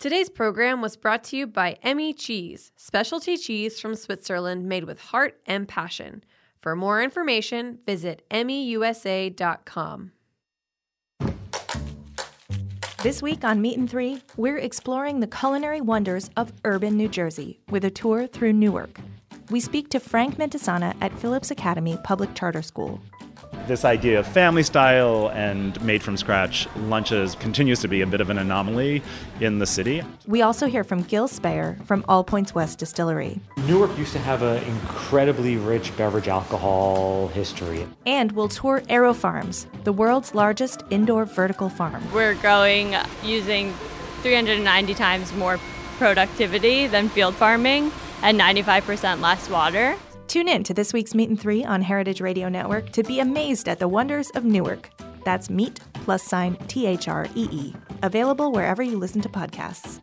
Today's program was brought to you by Emmi Cheese, specialty cheese from Switzerland made with heart and passion. For more information, visit emmiusa.com. This week on Meat and Three, we're exploring the culinary wonders of urban New Jersey with a tour through Newark. We speak to Frank Mentesana at Phillips Academy Public Charter School. This idea of family style and made from scratch lunches continues to be a bit of an anomaly in the city. We also hear from Gil Speyer from All Points West Distillery. Newark used to have an incredibly rich beverage alcohol history. And we'll tour AeroFarms, the world's largest indoor vertical farm. We're growing using 390 times more productivity than field farming and 95% less water. Tune in to this week's Meat and Three on Heritage Radio Network to be amazed at the wonders of Newark. That's meet plus sign T H R E E. Available wherever you listen to podcasts.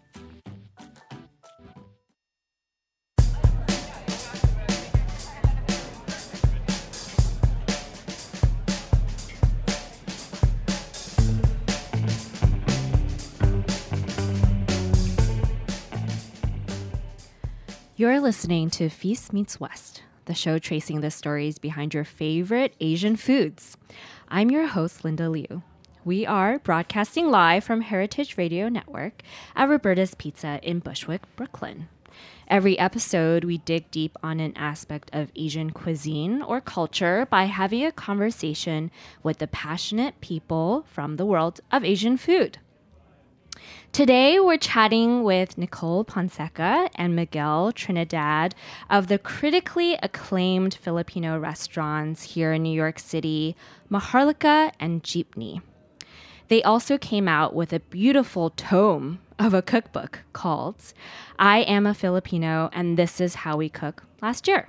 You're listening to Feast Meets West, the show tracing the stories behind your favorite Asian foods. I'm your host, Linda Liu. We are broadcasting live from Heritage Radio Network at Roberta's Pizza in Bushwick, Brooklyn. Every episode, we dig deep on an aspect of Asian cuisine or culture by having a conversation with the passionate people from the world of Asian food. Today, we're chatting with Nicole Ponseca and Miguel Trinidad of the critically acclaimed Filipino restaurants here in New York City, Maharlika and Jeepney. They also came out with a beautiful tome of a cookbook called I Am a Filipino and This Is How We Cook last year.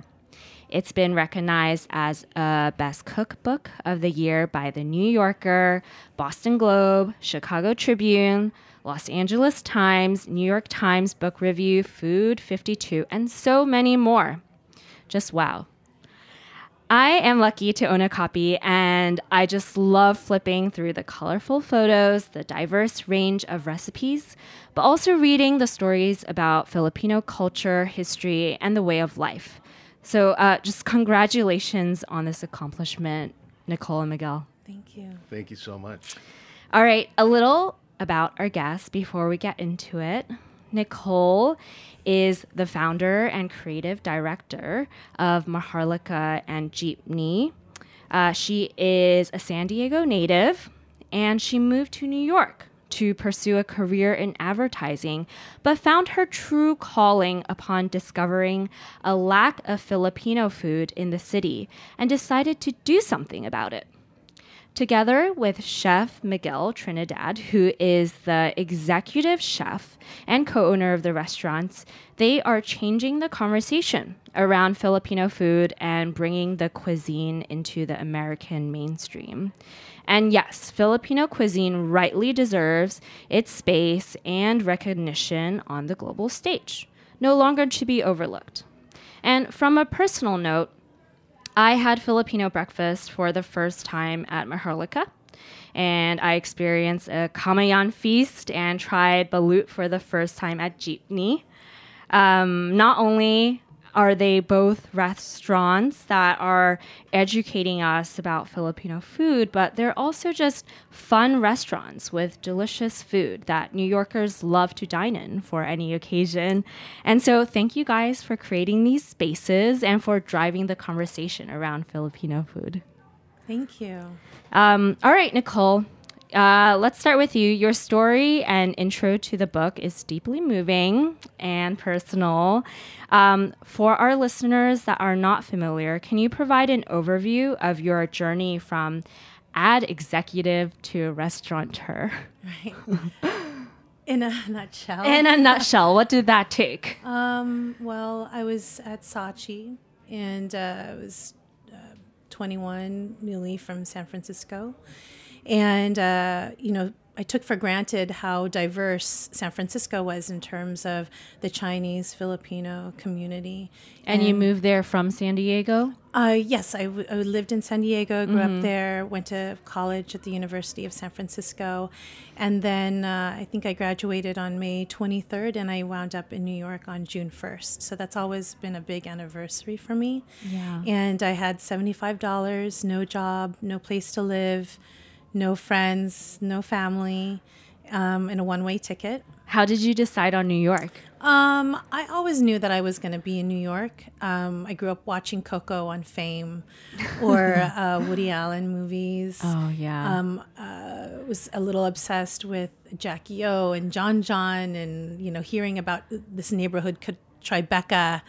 It's been recognized as a best cookbook of the year by the New Yorker, Boston Globe, Chicago Tribune, Los Angeles Times, New York Times Book Review, Food 52, and so many more. Just wow. I am lucky to own a copy, and I just love flipping through the colorful photos, the diverse range of recipes, but also reading the stories about Filipino culture, history, and the way of life. So, uh, just congratulations on this accomplishment, Nicole and Miguel. Thank you. Thank you so much. All right, a little about our guest before we get into it. Nicole is the founder and creative director of Maharlika and Jeepney. Uh, she is a San Diego native and she moved to New York to pursue a career in advertising, but found her true calling upon discovering a lack of Filipino food in the city and decided to do something about it. Together with chef Miguel Trinidad, who is the executive chef and co owner of the restaurants, they are changing the conversation around Filipino food and bringing the cuisine into the American mainstream. And yes, Filipino cuisine rightly deserves its space and recognition on the global stage, no longer to be overlooked. And from a personal note, I had Filipino breakfast for the first time at Maharlika. And I experienced a Kamayan feast and tried balut for the first time at Jeepney. Um, not only are they both restaurants that are educating us about Filipino food, but they're also just fun restaurants with delicious food that New Yorkers love to dine in for any occasion. And so, thank you guys for creating these spaces and for driving the conversation around Filipino food. Thank you. Um, all right, Nicole. Uh, let's start with you. Your story and intro to the book is deeply moving and personal. Um, for our listeners that are not familiar, can you provide an overview of your journey from ad executive to restaurateur? Right. In a nutshell. In a nutshell, what did that take? Um, well, I was at Saatchi and uh, I was uh, 21, newly from San Francisco. And, uh, you know, I took for granted how diverse San Francisco was in terms of the Chinese Filipino community. And, you moved there from San Diego? Uh, yes, I, w- I lived in San Diego, grew up there, went to college at the University of San Francisco, and then uh, I think I graduated on May 23rd, and I wound up in New York on June 1st. So that's always been a big anniversary for me. Yeah. And I had $75, no job, no place to live, no friends, no family, um, and a one way ticket. How did you decide on New York? Um, I always knew that I was going to be in New York. Um, I grew up watching Coco on Fame or uh, Woody Allen movies. Oh, yeah. Um, uh, was a little obsessed with Jackie O and John John, and you know, hearing about this neighborhood could Tribeca.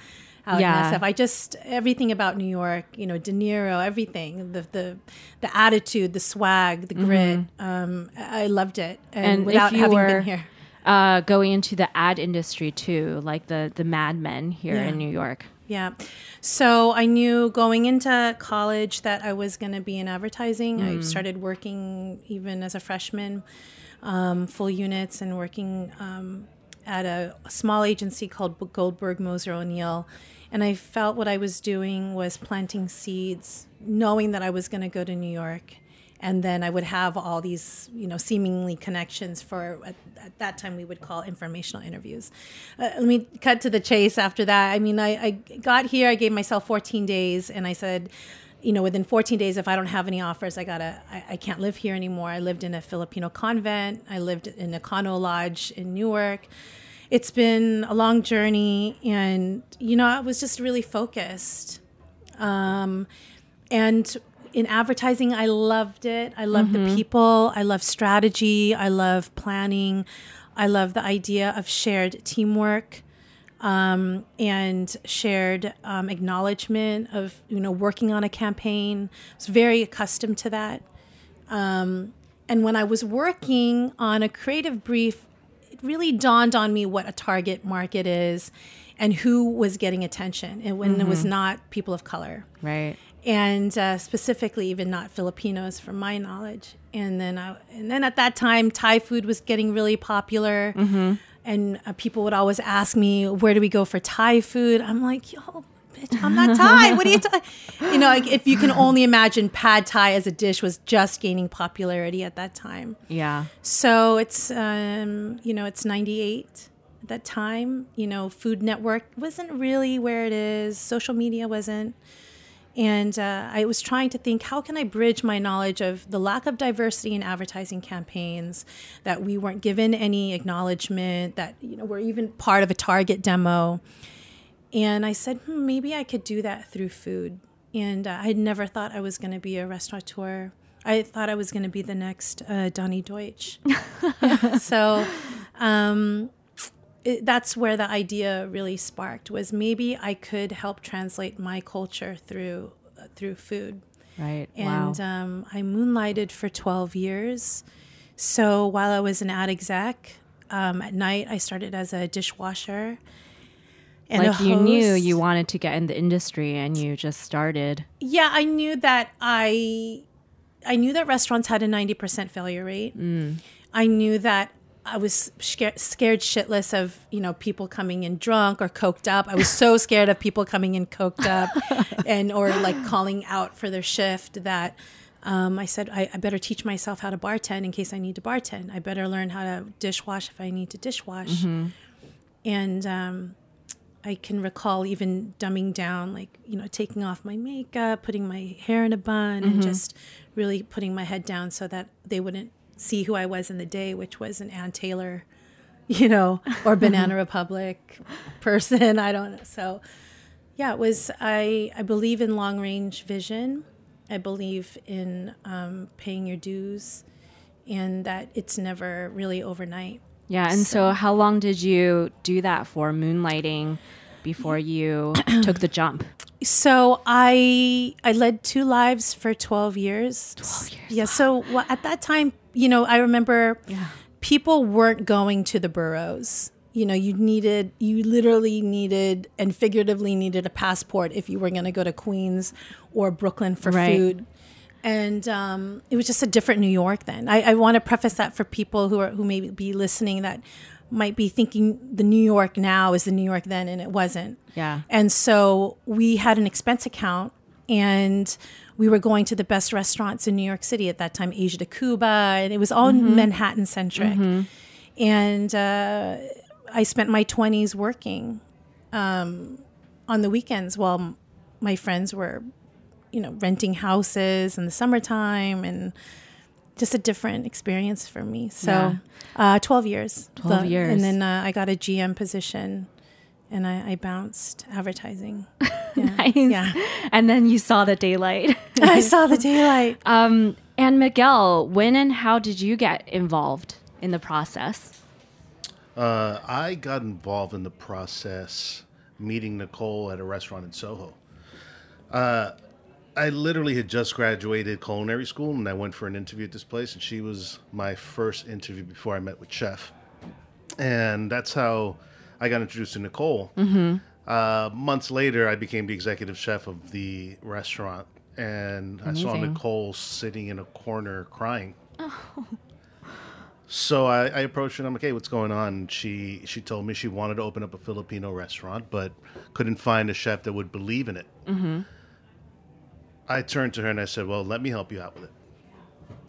Out Yeah. I just everything about New York, you know, De Niro, everything, the the the attitude, the swag, the grit. Um, I loved it, and, Mm-hmm. And without having were been here. uh, going into the ad industry too, like the, the Mad Men here Yeah. in New York. Yeah. So I knew going into college that I was going to be in advertising. I started working even as a freshman, um, full units, and working um, at a small agency called Goldberg Moser O'Neill. And I felt what I was doing was planting seeds, knowing that I was going to go to New York. And then I would have all these, you know, seemingly connections for at, at that time we would call informational interviews. Uh, let me cut to the chase after that. I mean, I, I got here, I gave myself 14 days, and I said, you know, within 14 days, if I don't have any offers, I gotta, I, I can't live here anymore. I lived in a Filipino convent. I lived in a Kano Lodge in Newark. It's been a long journey, and you know, I was just really focused. Um, and in advertising, I loved it. I love the people. I love strategy. I love planning. I love the idea of shared teamwork um, and shared um, acknowledgement of you know working on a campaign. I was very accustomed to that. Um, and when I was working on a creative brief, it really dawned on me what a target market is and who was getting attention and when it was not people of color Right. and uh, specifically even not Filipinos, from my knowledge. And then, I, and then at that time, Thai food was getting really popular, and uh, people would always ask me, "Where do we go for Thai food?" I'm like, "Yo, bitch, I'm not Thai. What are you talking?" You know, like, if you can only imagine, pad Thai as a dish was just gaining popularity at that time. Yeah. So it's um, you know it's '98 at that time. You know, Food Network wasn't really where it is. Social media wasn't, and uh, I was trying to think how can I bridge my knowledge of the lack of diversity in advertising campaigns, that we weren't given any acknowledgement, that you know we're even part of a Target demo, and I said hmm, maybe I could do that through food. And uh, I had never thought I was going to be a restaurateur. I thought I was going to be the next uh, Donny Deutsch. so um, it, that's where the idea really sparked was maybe I could help translate my culture through uh, through food. Right. And wow. um, I moonlighted for 12 years. So while I was an ad exec, um, at night I started as a dishwasher. And like you knew you wanted to get in the industry and you just started. Yeah, I knew that I I knew that restaurants had a 90% failure rate. I knew that I was scared, scared shitless of, you know, people coming in drunk or coked up. I was so scared of people coming in coked up and or like calling out for their shift that um, I said I, I better teach myself how to bartend in case I need to bartend. I better learn how to dishwash if I need to dishwash. And um, I can recall even dumbing down, like, you know, taking off my makeup, putting my hair in a bun, and just really putting my head down so that they wouldn't see who I was in the day, which was an Ann Taylor, you know, or Banana Republic person. I don't know. So, yeah, it was, I, I believe in long range vision. I believe in um, paying your dues and that it's never really overnight. Yeah. And so, how long did you do that for moonlighting before you took the jump? So I I led two lives for twelve years. Twelve years. Yeah. So well, at that time, you know, I remember people weren't going to the boroughs. You know, you needed you literally needed and figuratively needed a passport if you were going to go to Queens or Brooklyn for Right. food. and um, it was just a different New York then. I, I want to preface that for people who are who may be listening that might be thinking the New York now is the New York then, and it wasn't. Yeah. And so we had an expense account, and we were going to the best restaurants in New York City at that time, Asia de Cuba, and it was all Manhattan centric. And uh, I spent my twenties working um, on the weekends while m- my friends were, you know, renting houses in the summertime and just a different experience for me. So, Yeah. uh, 12 years. 12 years. And then uh, I got a GM position and I, I bounced advertising. Yeah. Nice. Yeah. And then you saw the daylight. I saw the daylight. um, and Miguel, when and how did you get involved in the process? Uh, I got involved in the process meeting Nicole at a restaurant in Soho. Uh, I literally had just graduated culinary school and I went for an interview at this place, and she was my first interview before I met with Chef. And that's how I got introduced to Nicole. Uh, months later, I became the executive chef of the restaurant, and I saw Nicole sitting in a corner crying. So I, I approached her and I'm like, hey, what's going on? She she told me she wanted to open up a Filipino restaurant, but couldn't find a chef that would believe in it. I turned to her and I said, well, let me help you out with it.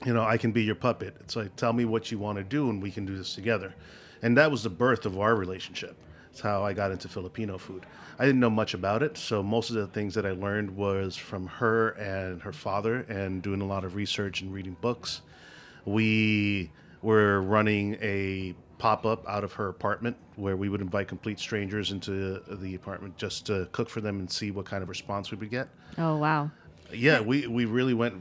You know, I can be your puppet. It's like, tell me what you want to do and we can do this together. And that was the birth of our relationship. It's how I got into Filipino food. I didn't know much about it, so most of the things that I learned was from her and her father and doing a lot of research and reading books. We were running a pop up out of her apartment where we would invite complete strangers into the apartment just to cook for them and see what kind of response we would get. Oh, wow. Yeah, we, we really went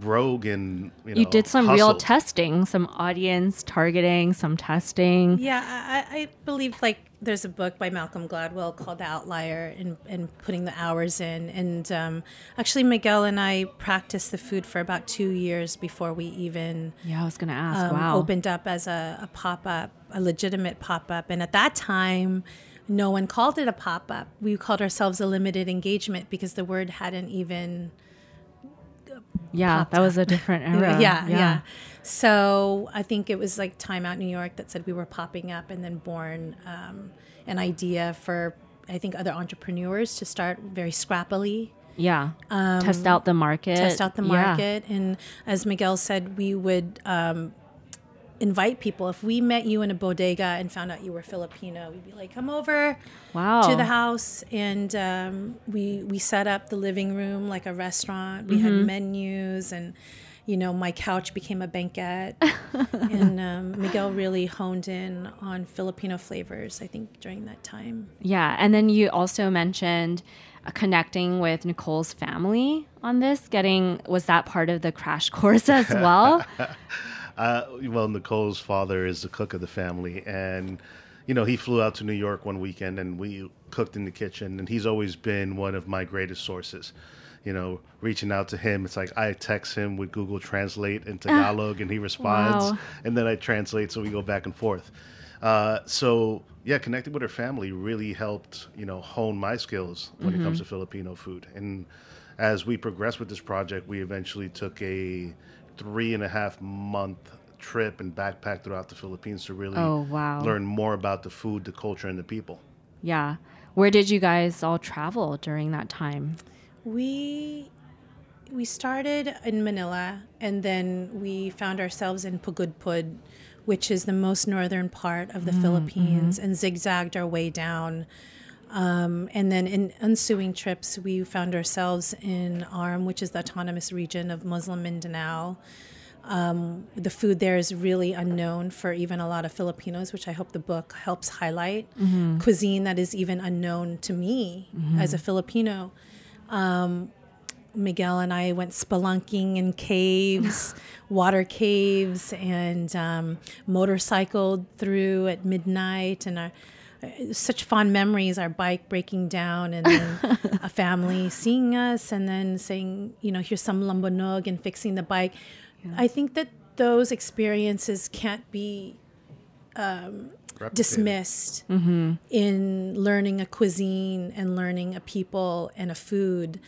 rogue and you, know, You did some real testing, some audience targeting, some testing. Yeah, I, I believe like there's a book by Malcolm Gladwell called The Outlier and, and putting the hours in. And um, actually, Miguel and I practiced the food for about two years before we even Yeah, I was going to ask. um, wow. opened up as a, a pop up, a legitimate pop up. And at that time, no one called it a pop up. We called ourselves a limited engagement because the word hadn't even yeah, that was a different era. yeah, yeah, So I think it was like Time Out New York that said we were popping up and then born um, an idea for, I think, other entrepreneurs to start very scrappily. Yeah. test out the market. Um, test out the Yeah. market. And as Miguel said, we would um, invite people. If we met you in a bodega and found out you were Filipino, we'd be like, come over Wow. to the house. And um, we, we set up the living room like a restaurant. We had Mm-hmm. menus and you know, my couch became a banquet. and um, Miguel really honed in on Filipino flavors, I think, during that time. Yeah, and then you also mentioned uh, connecting with Nicole's family on this. Getting was that part of the crash course as well? Uh, well, Nicole's father is the cook of the family, and you know he flew out to New York one weekend, and we cooked in the kitchen. And he's always been one of my greatest sources. You know, reaching out to him, it's like I text him with Google Translate in Tagalog, and he responds, Wow. and then I translate, so we go back and forth. Uh, so yeah, connecting with her family really helped you know hone my skills when it comes to Filipino food. And as we progressed with this project, we eventually took a three and a half month trip and backpack throughout the Philippines to really Oh, wow. learn more about the food, the culture, and the people. yeah. Where did you guys all travel during that time? We we started in Manila and then we found ourselves in Pagudpud, which is the most northern part of the mm, Philippines, mm-hmm. and zigzagged our way down. Um, and then in ensuing trips, we found ourselves in ARM, which is the autonomous region of Muslim Mindanao. Um, the food there is really unknown for even a lot of Filipinos, which I hope the book helps highlight. Cuisine that is even unknown to me as a Filipino. Um, Miguel and I went spelunking in caves, water caves, and um, motorcycled through at midnight. And our, such fond memories, our bike breaking down, and then a family seeing us, and then saying, you know, here's some lambanog and fixing the bike. I think that those experiences can't be Replicated. dismissed in learning a cuisine and learning a people and a food.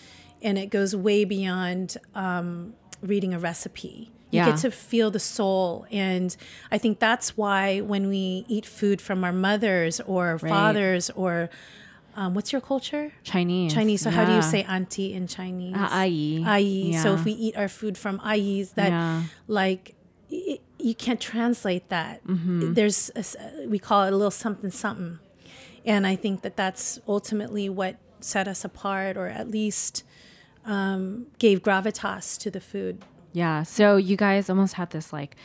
And it goes way beyond um, reading a recipe. You Yeah. get to feel the soul. And I think that's why when we eat food from our mothers or fathers or um, what's your culture? Chinese. Chinese. So how do you say auntie in Chinese? Uh, ayi. Ayi. So if we eat our food from ayis, that Yeah. like y you can't translate that. Mm-hmm. There's a we call it a little something something, and I think that that's ultimately what set us apart, or at least um, gave gravitas to the food. Yeah. So you guys almost had this like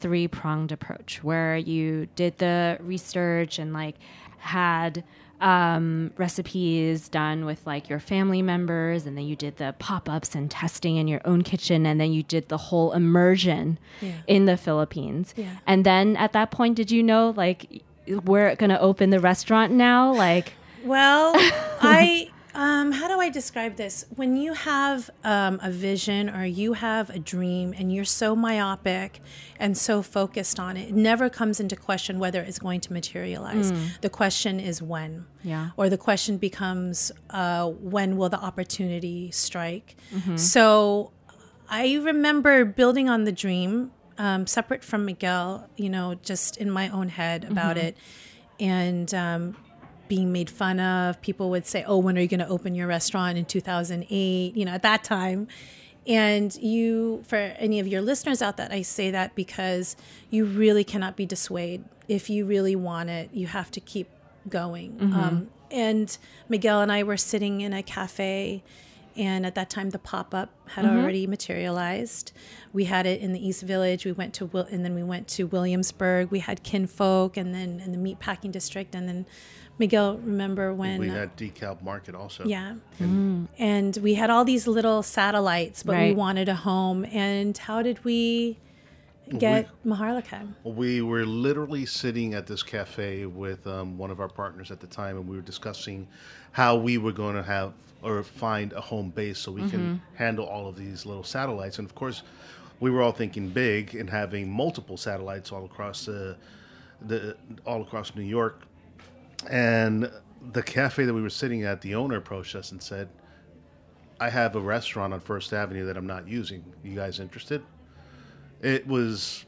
three pronged approach where you did the research and like had um, recipes done with like your family members, and then you did the pop ups and testing in your own kitchen, and then you did the whole immersion in the Philippines. Yeah. And then at that point, did you know like we're going to open the restaurant now? Like, Well, I um, how do I describe this? When you have um, a vision or you have a dream and you're so myopic and so focused on it, it never comes into question whether it's going to materialize. The question is when. Yeah. Or the question becomes uh, when will the opportunity strike? So I remember building on the dream, um, separate from Miguel, you know, just in my own head about it. And um, being made fun of. People would say, "Oh, when are you going to open your restaurant in 2008?" You know, at that time. And you, for any of your listeners out that I say that because you really cannot be dissuaded. If you really want it, you have to keep going. Um, and Miguel and I were sitting in a cafe, and at that time the pop up had already materialized. We had it in the East Village. We went to Wil- and then we went to Williamsburg. We had Kinfolk, and then in the meatpacking district, and then Miguel. Remember when? We uh, had DeKalb Market also. yeah. And we had all these little satellites, but we wanted a home. And how did we get Maharlika? We were literally sitting at this cafe with um, one of our partners at the time, and we were discussing how we were going to have or find a home base so we can handle all of these little satellites. And of course, we were all thinking big and having multiple satellites all across the, the all across New York. And the cafe that we were sitting at, the owner approached us and said, "I have a restaurant on First Avenue that I'm not using. You guys interested?" It was,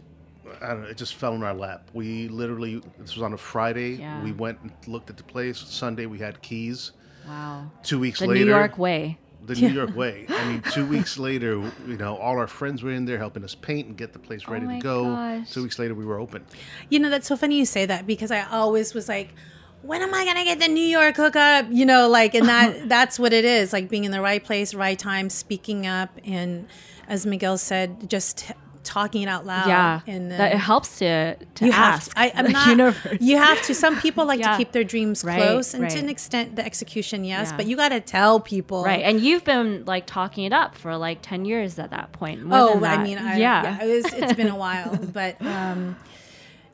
I don't know, it just fell in our lap. We literally, this was on a Friday. Yeah. We went and looked at the place. Sunday, we had keys. wow. Two weeks The later, New York way. the New York way. I mean, two weeks later, you know, all our friends were in there helping us paint and get the place oh ready Oh my to go. gosh. Two weeks later, we were open. You know, that's so funny you say that because I always was like, when am I gonna get the New York hookup? You know, like, and that that's what it is, like being in the right place, right time, speaking up, and as Miguel said, just talking it out loud. Yeah. and that it helps to, to you have. ask. I, I'm not. universe. You have to. Some people like Yeah. to keep their dreams Right, close, and to an extent, the execution, yes, Yeah. but you got to tell people, Right. And you've been like talking it up for like 10 years at that point. More Oh, than I mean, I, yeah. yeah, it was, it's been a while, but um,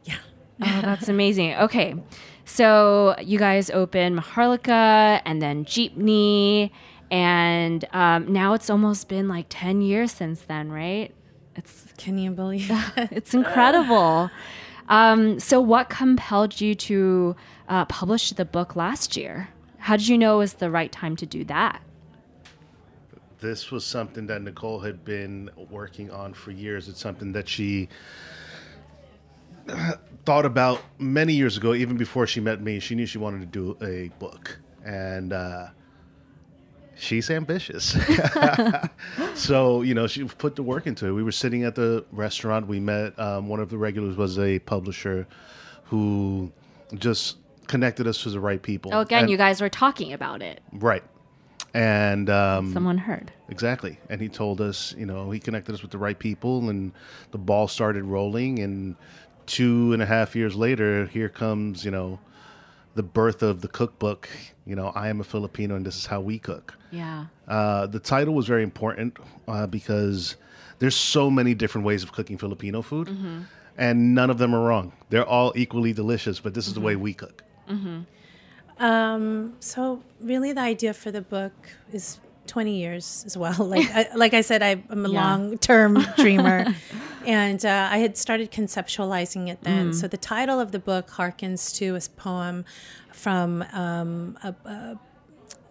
yeah. Oh, that's amazing. Okay. So you guys opened Maharlika and then Jeepney. And um, now it's almost been like 10 years since then, right? It's Can you believe? that? it's incredible. Um, so, what compelled you to uh, publish the book last year? How did you know it was the right time to do that? This was something that Nicole had been working on for years. It's something that she thought about many years ago, even before she met me. She knew she wanted to do a book, and uh, she's ambitious. so you know, she put the work into it. We were sitting at the restaurant. We met um, one of the regulars was a publisher who just connected us to the right people. Oh, again, And- you guys were talking about it. right. And um, Someone heard. Exactly. And he told us, you know, he connected us with the right people and the ball started rolling. And two and a half years later, here comes, you know, the birth of the cookbook. You know, I am a Filipino and this is how we cook. Yeah. Uh, the title was very important uh, because there's so many different ways of cooking Filipino food, and none of them are wrong. They're all equally delicious, but this is the way we cook. Mm-hmm. Um, so really, the idea for the book is 20 years as well. Like I, like I said, I, I'm a Yeah. long-term dreamer, and uh, I had started conceptualizing it then. Mm. So the title of the book harkens to a poem from um, a, a,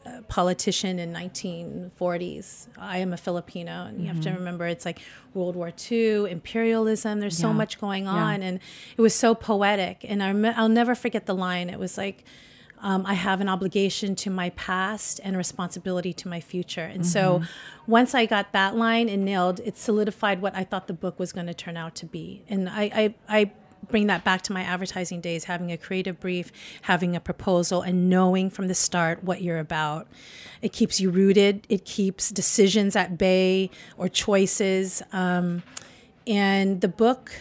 a politician in 1940s. I am a Filipino, and you have to remember it's like World War II, imperialism. There's so much going on, and it was so poetic. And I rem- I'll never forget the line. It was like. Um, I have an obligation to my past and responsibility to my future. And so once I got that line and nailed, it solidified what I thought the book was going to turn out to be. And I, I, I bring that back to my advertising days, having a creative brief, having a proposal, and knowing from the start what you're about. It keeps you rooted, it keeps decisions at bay or choices. Um, and the book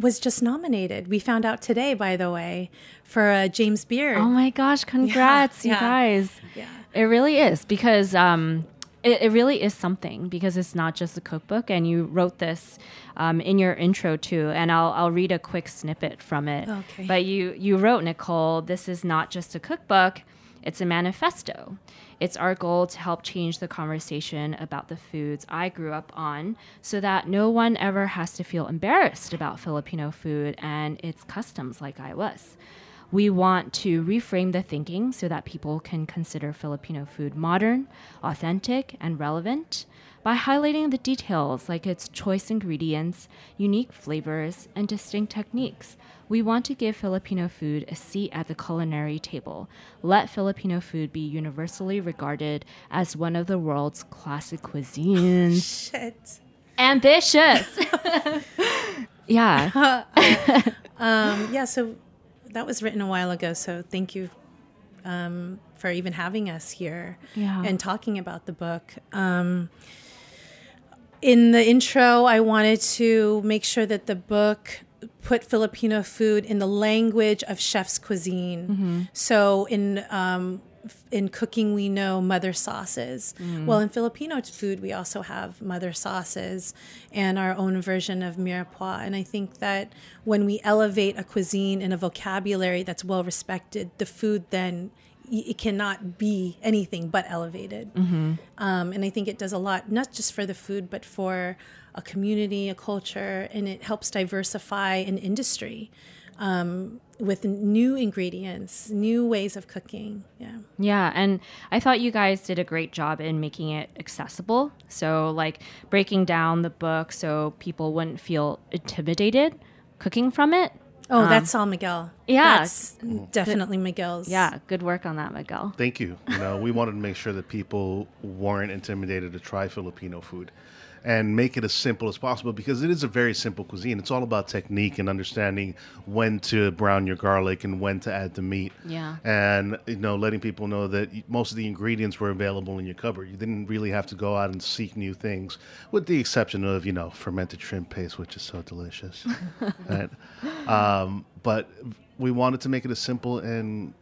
was just nominated. We found out today, by the way, for uh, James Beard. Oh my gosh, congrats, you yeah. guys. Yeah. It really is because um, it, it really is something because it's not just a cookbook. And you wrote this um, in your intro too. And I'll, I'll read a quick snippet from it. Okay. But you, you wrote, Nicole, this is not just a cookbook, it's a manifesto. It's our goal to help change the conversation about the foods I grew up on so that no one ever has to feel embarrassed about Filipino food and its customs like I was. We want to reframe the thinking so that people can consider Filipino food modern, authentic, and relevant by highlighting the details like its choice ingredients, unique flavors, and distinct techniques. We want to give Filipino food a seat at the culinary table. Let Filipino food be universally regarded as one of the world's classic cuisines. Shit. Ambitious! yeah. Um, yeah, so that was written a while ago. So thank you um, for even having us here Yeah. and talking about the book. Um, in the intro, I wanted to make sure that the book put Filipino food in the language of chef's cuisine. So in um, in cooking, we know mother sauces. Well, in Filipino food, we also have mother sauces and our own version of mirepoix. And I think that when we elevate a cuisine in a vocabulary that's well respected, the food then it cannot be anything but elevated. Um, and I think it does a lot, not just for the food, but for a community, a culture, and it helps diversify an industry um, with new ingredients, new ways of cooking. Yeah. Yeah, and I thought you guys did a great job in making it accessible. So, like breaking down the book so people wouldn't feel intimidated cooking from it. Oh, that's um, all Miguel. yeah. That's definitely Miguel's. Yeah, good work on that, Miguel. Thank you. You know, we wanted to make sure that people weren't intimidated to try Filipino food and make it as simple as possible because it is a very simple cuisine. It's all about technique and understanding when to brown your garlic and when to add the meat. Yeah. And you know, letting people know that most of the ingredients were available in your cupboard. You didn't really have to go out and seek new things, with the exception of you know fermented shrimp paste, which is so delicious. right? um, but we wanted to make it as simple and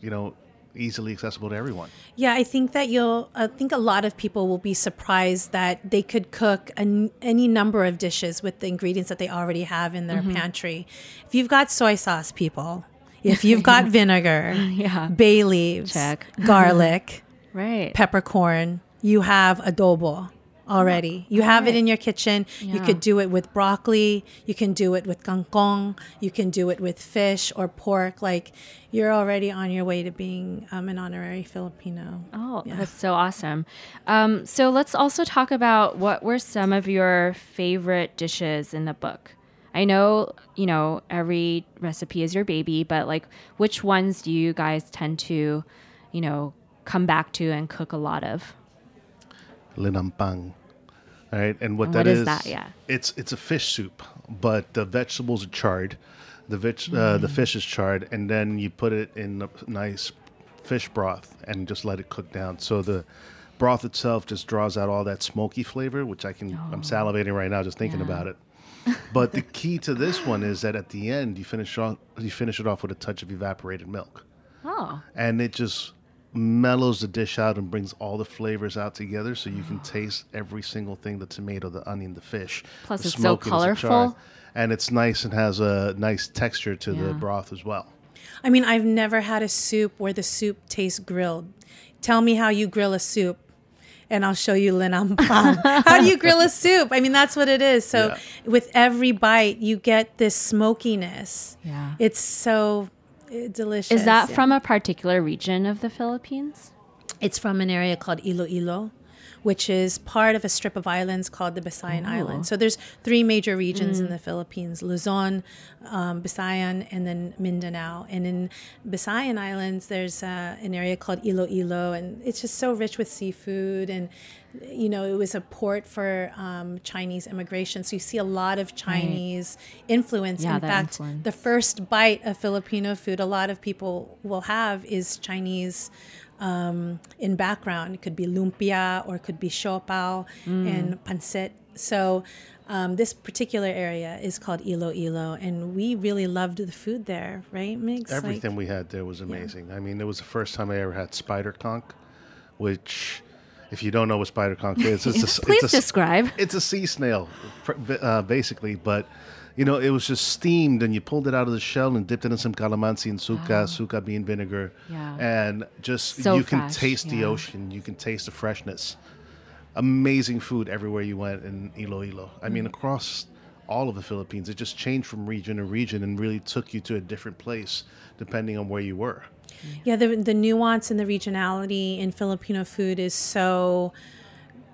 you know easily accessible to everyone. Yeah, I think that you'll. I think a lot of people will be surprised that they could cook an, any number of dishes with the ingredients that they already have in their mm-hmm. pantry. If you've got soy sauce, people, if you've got vinegar, Yeah. bay leaves, Check. garlic, Right. peppercorn, you have adobo already. You have it in your kitchen. You could do it with broccoli. You can do it with kangkong. You can do it with fish or pork. Like you're already on your way to being um, an honorary Filipino. Oh, that's so awesome. Um, so let's also talk about what were some of your favorite dishes in the book. I know, you know, every recipe is your baby, but like which ones do you guys tend to, you know, come back to and cook a lot of? Linampang. All right, and what And that what is is, that? Yeah. it's it's a fish soup, but the vegetables are charred, the veg, uh, the fish is charred, and then you put it in a nice fish broth and just let it cook down. So the broth itself just draws out all that smoky flavor, which I can. I'm salivating right now just thinking Yeah. about it. But the key to this one is that at the end you finish off you finish it off with a touch of evaporated milk Oh, and it just mellows the dish out and brings all the flavors out together so you can taste every single thing the tomato the onion the fish Plus the it's so smokiness, colorful. and it's nice and has a nice texture to the broth as well I mean, I've never had a soup where the soup tastes grilled. Tell me how you grill a soup, and I'll show you linagpang. how do you grill a soup? I mean, that's what it is. So Yeah. with every bite, you get this smokiness. Yeah. It's so delicious. is that Yeah. from a particular region of the Philippines? It's from an area called Iloilo, which is part of a strip of islands called the Bisayan Islands. So there's three major regions in the Philippines: Luzon, um, Bisayan, and then Mindanao. And in Bisayan Islands, there's uh, an area called Iloilo, and it's just so rich with seafood and. You know, it was a port for um, Chinese immigration, so you see a lot of Chinese influence. Yeah, in fact, influence. the first bite of Filipino food a lot of people will have is Chinese um, in background. It could be lumpia or it could be siopao Mm. and pancit. So um, this particular area is called Iloilo, and we really loved the food there, right, Migs? Like- Everything we had there was amazing. I mean, it was the first time I ever had spider conch, which, if you don't know what spider conch is, it's a, Please it's a, describe. It's a sea snail, uh, basically, but. You know, it was just steamed, and you pulled it out of the shell and dipped it in some calamansi and suka, suka bean vinegar, Yeah. and just So you can fresh, taste the ocean, you can taste the freshness. Amazing food everywhere you went in Iloilo. I Mm. mean, across all of the Philippines, it just changed from region to region and really took you to a different place depending on where you were. Yeah, the, the nuance and the regionality in Filipino food is so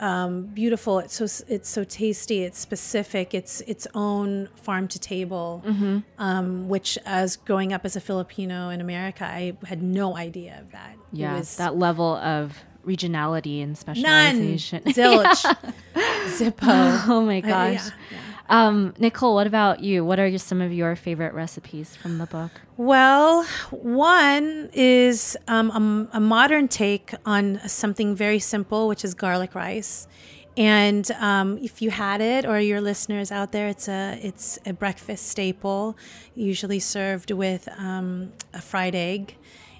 um, beautiful. It's so it's so tasty. It's specific. It's its own farm to table. Mm-hmm. Um, which, as growing up as a Filipino in America, I had no idea of that. Yeah, was that level of regionality and specialization. none. Zilch. Zippo. Oh my Uh, gosh. yeah, yeah. Um, Nicole, what about you? What are your, some of your favorite recipes from the book? Well, one is um, a, a modern take on something very simple, which is garlic rice. And um, if you had it, or your listeners out there, it's a it's a breakfast staple, usually served with um, a fried egg.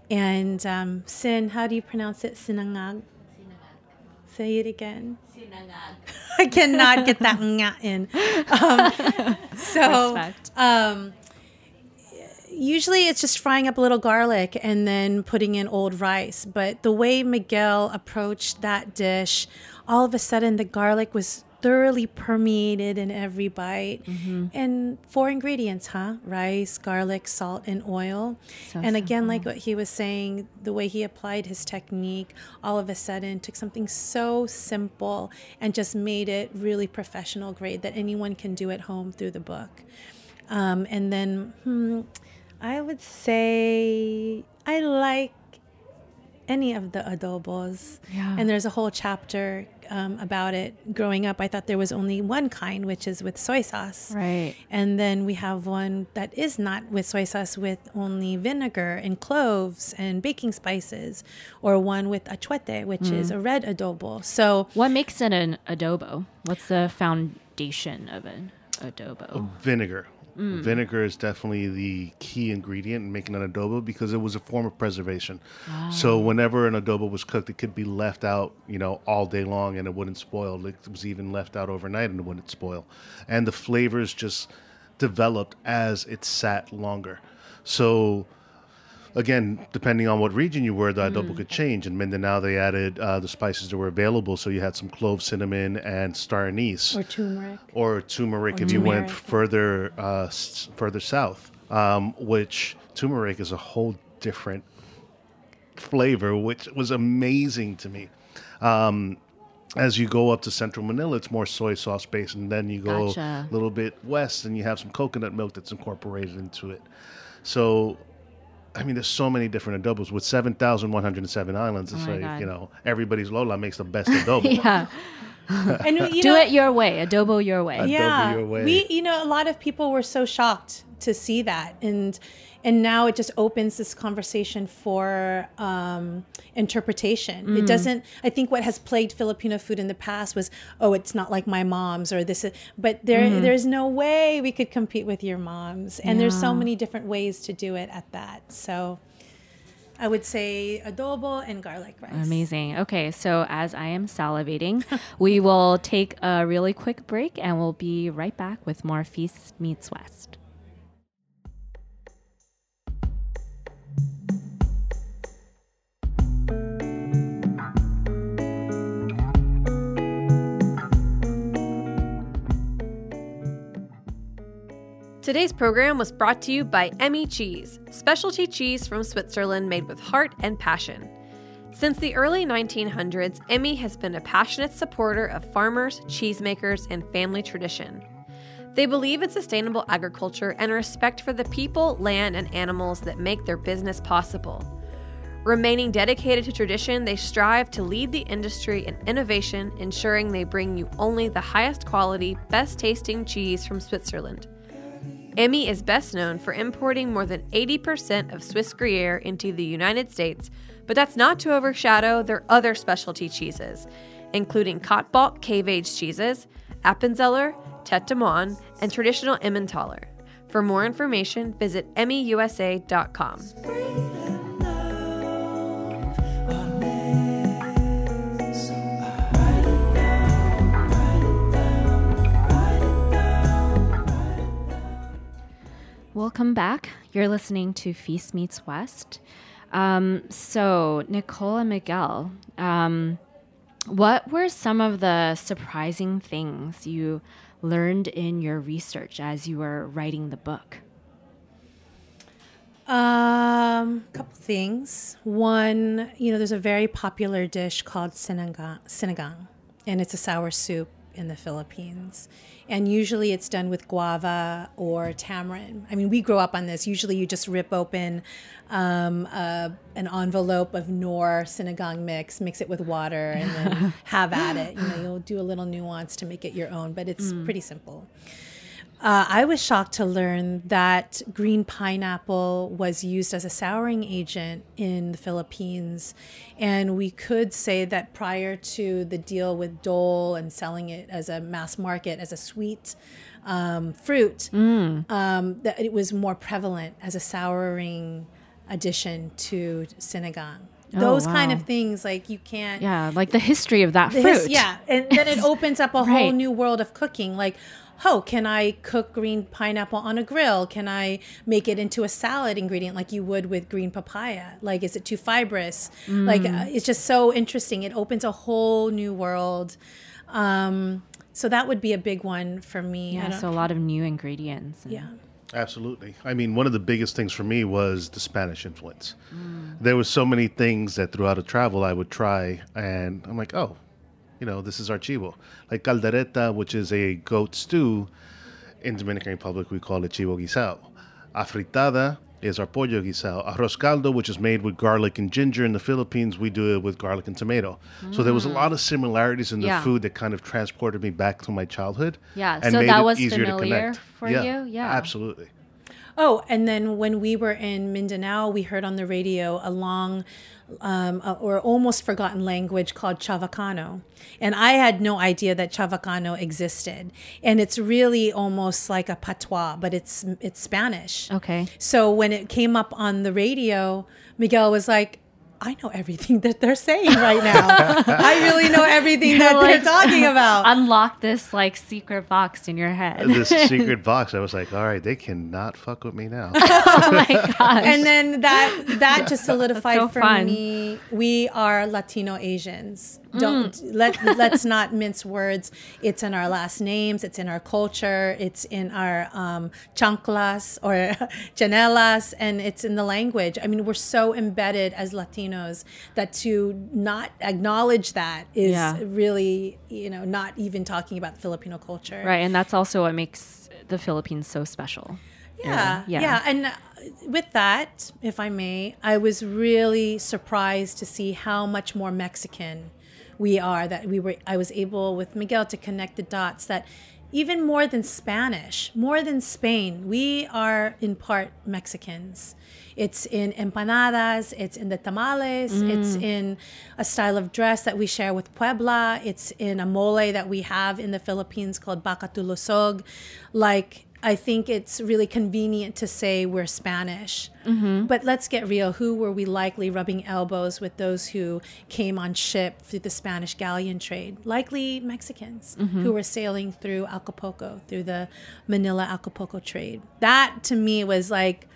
And um, sin, how do you pronounce it? Sinangag. Say it again. I cannot get that nga in. Um, so, um, usually it's just frying up a little garlic and then putting in old rice. But the way Miguel approached that dish, all of a sudden the garlic was thoroughly permeated in every bite. And four ingredients, huh? Rice, garlic, salt, and oil. So and again, like what he was saying, the way he applied his technique, all of a sudden took something so simple and just made it really professional grade that anyone can do at home through the book. Um, and then hmm, I would say I like any of the adobos. Yeah. And there's a whole chapter um, about it. Growing up, I thought there was only one kind, which is with soy sauce. Right. And then we have one that is not with soy sauce, with only vinegar and cloves and baking spices, or one with achuete, which is a red adobo. So What makes it an adobo? What's the foundation of an adobo? Vinegar. Mm. Vinegar is definitely the key ingredient in making an adobo because it was a form of preservation. So ah. whenever an adobo was cooked, it could be left out, you know, all day long and it wouldn't spoil. It was even left out overnight and it wouldn't spoil. And the flavors just developed as it sat longer. So again, depending on what region you were, the adobo could change. In Mindanao, they added uh, the spices that were available. So you had some clove, cinnamon, and star anise or turmeric. or turmeric if you went further uh, s- further south, um, which turmeric is a whole different flavor, which was amazing to me. Um, as you go up to central Manila, it's more soy sauce based, and then you go Gotcha. a little bit west, and you have some coconut milk that's incorporated into it. So, I mean, there's so many different adobos with 7,107 islands. It's Oh like God. you know, everybody's Lola makes the best adobo. yeah. And you Do know, it your way. Adobo your way. yeah, your way. we you know a lot of people were so shocked to see that, and and now it just opens this conversation for um, interpretation. Mm. It doesn't. I think what has plagued Filipino food in the past was, oh, it's not like my mom's, or this. Is, but there, Mm-hmm. there's no way we could compete with your mom's, and there's so many different ways to do it at that. So. I would say adobo and garlic rice. Amazing. Okay, so as I am salivating, we will take a really quick break and we'll be right back with more Feast Meets West. Today's program was brought to you by Emmi Cheese, specialty cheese from Switzerland made with heart and passion. Since the early 1900s, Emmi has been a passionate supporter of farmers, cheesemakers, and family tradition. They believe in sustainable agriculture and respect for the people, land, and animals that make their business possible. Remaining dedicated to tradition, they strive to lead the industry in innovation, ensuring they bring you only the highest quality, best tasting cheese from Switzerland. Emmi is best known for importing more than 80% of Swiss Gruyere into the United States, but that's not to overshadow their other specialty cheeses, including Kaltbach cave aged cheeses, Appenzeller, Tete de Moine, and traditional Emmentaler. For more information, visit emmiusa.com. Welcome back. You're listening to Feast Meets West. Um, so, Nicole and Miguel, um, what were some of the surprising things you learned in your research as you were writing the book? Um, a couple things. One, you know, there's a very popular dish called sinigang, sinigang and it's a sour soup in the Philippines. And usually it's done with guava or tamarind. I mean, we grow up on this. Usually you just rip open um, uh, an envelope of Knorr sinigang mix, mix it with water, and then have at it. You know, you'll do a little nuance to make it your own, but it's mm. pretty simple. Uh, I was shocked to learn that green pineapple was used as a souring agent in the Philippines. And we could say that prior to the deal with Dole and selling it as a mass market, as a sweet um, fruit, mm. um, that it was more prevalent as a souring addition to sinigang. Oh, Those wow. kind of things, like you can't. Yeah, like the history of that fruit. His, yeah, and then it opens up a right. whole new world of cooking. Like, oh, can I cook green pineapple on a grill? Can I make it into a salad ingredient like you would with green papaya? Like, is it too fibrous? Mm. Like, uh, it's just so interesting. It opens a whole new world. Um, so that would be a big one for me. Yeah, so a lot of new ingredients. yeah. Absolutely. I mean, one of the biggest things for me was the Spanish influence. Mm. There was so many things that throughout a travel I would try, and I'm like, oh, you know, this is our chivo. Like caldereta, which is a goat stew, in Dominican Republic we call it chivo guisado. Afritada is our pollo guisado. Arroz caldo, which is made with garlic and ginger. In the Philippines, we do it with garlic and tomato. Mm. So there was a lot of similarities in the yeah. food that kind of transported me back to my childhood. Yeah, and so that was familiar for yeah, you. Yeah, absolutely. Oh, and then when we were in Mindanao, we heard on the radio a long um, or almost forgotten language called Chavacano. And I had no idea that Chavacano existed. And it's really almost like a patois, but it's it's Spanish. Okay. So when it came up on the radio, Miguel was like, I know everything that they're saying right now. I really know everything that like, they're talking about. Unlock this like secret box in your head. This secret box. I was like, all right, they cannot fuck with me now. oh my gosh. And then that that just solidified so for fun. me. We are Latino Asians. Don't mm. let let's not mince words. It's in our last names. It's in our culture. It's in our um, chanclas or chanelas, and it's in the language. I mean, we're so embedded as Latinos that to not acknowledge that is yeah. really, you know, not even talking about the Filipino culture. Right, and that's also what makes the Philippines so special. Yeah, yeah, yeah. and uh, with that, if I may, I was really surprised to see how much more Mexican we are that we were i was able with miguel to connect the dots that even more than spanish more than spain we are in part mexicans it's in empanadas it's in the tamales mm. it's in a style of dress that we share with puebla it's in a mole that we have in the philippines called bacatulosog. like I think it's really convenient to say we're Spanish. Mm-hmm. But let's get real. Who were we likely rubbing elbows with those who came on ship through the Spanish galleon trade? Likely Mexicans mm-hmm. who were sailing through Acapulco, through the Manila Acapulco trade. That to me was like,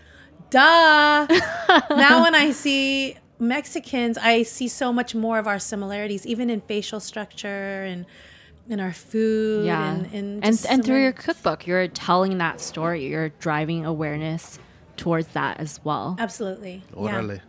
duh. now when I see Mexicans, I see so much more of our similarities, even in facial structure and in our food yeah and and and, and through your cookbook you're telling that story you're driving awareness towards that as well absolutely Orale. yeah.